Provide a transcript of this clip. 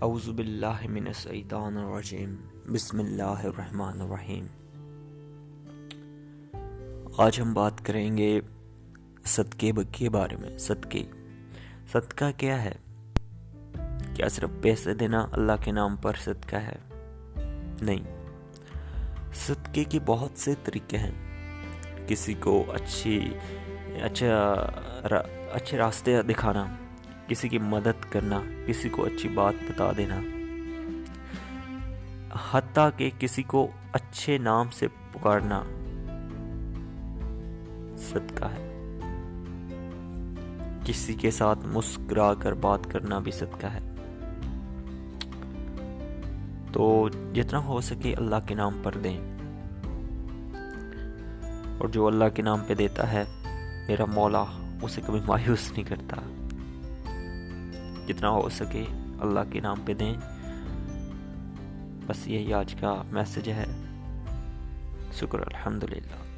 اعوذ باللہ من الشیطان الرجیم۔ بسم اللہ الرحمن الرحیم۔ آج ہم بات کریں گے صدقے کے بارے میں۔ صدقے۔ صدقہ کیا ہے؟ کیا صرف پیسے دینا اللہ کے نام پر صدقہ ہے؟ نہیں۔ صدقے کے بہت سے طریقے ہیں۔ کسی کو اچھی اچھا اچھے راستے دکھانا۔ کسی کی مدد کرنا، کسی کو اچھی بات بتا دینا۔ حتیٰ کہ کسی کو اچھے نام سے پکارنا صدقہ ہے۔ کسی کے ساتھ مسکرا کر بات کرنا بھی صدقہ ہے۔ تو جتنا ہو سکے اللہ کے نام پر دیں۔ اور جو اللہ کے نام پہ دیتا ہے، میرا مولا اسے کبھی مایوس نہیں کرتا۔ جتنا ہو سکے اللہ کے نام پہ دیں۔ بس یہی آج کا میسج ہے۔ شکر الحمدللہ۔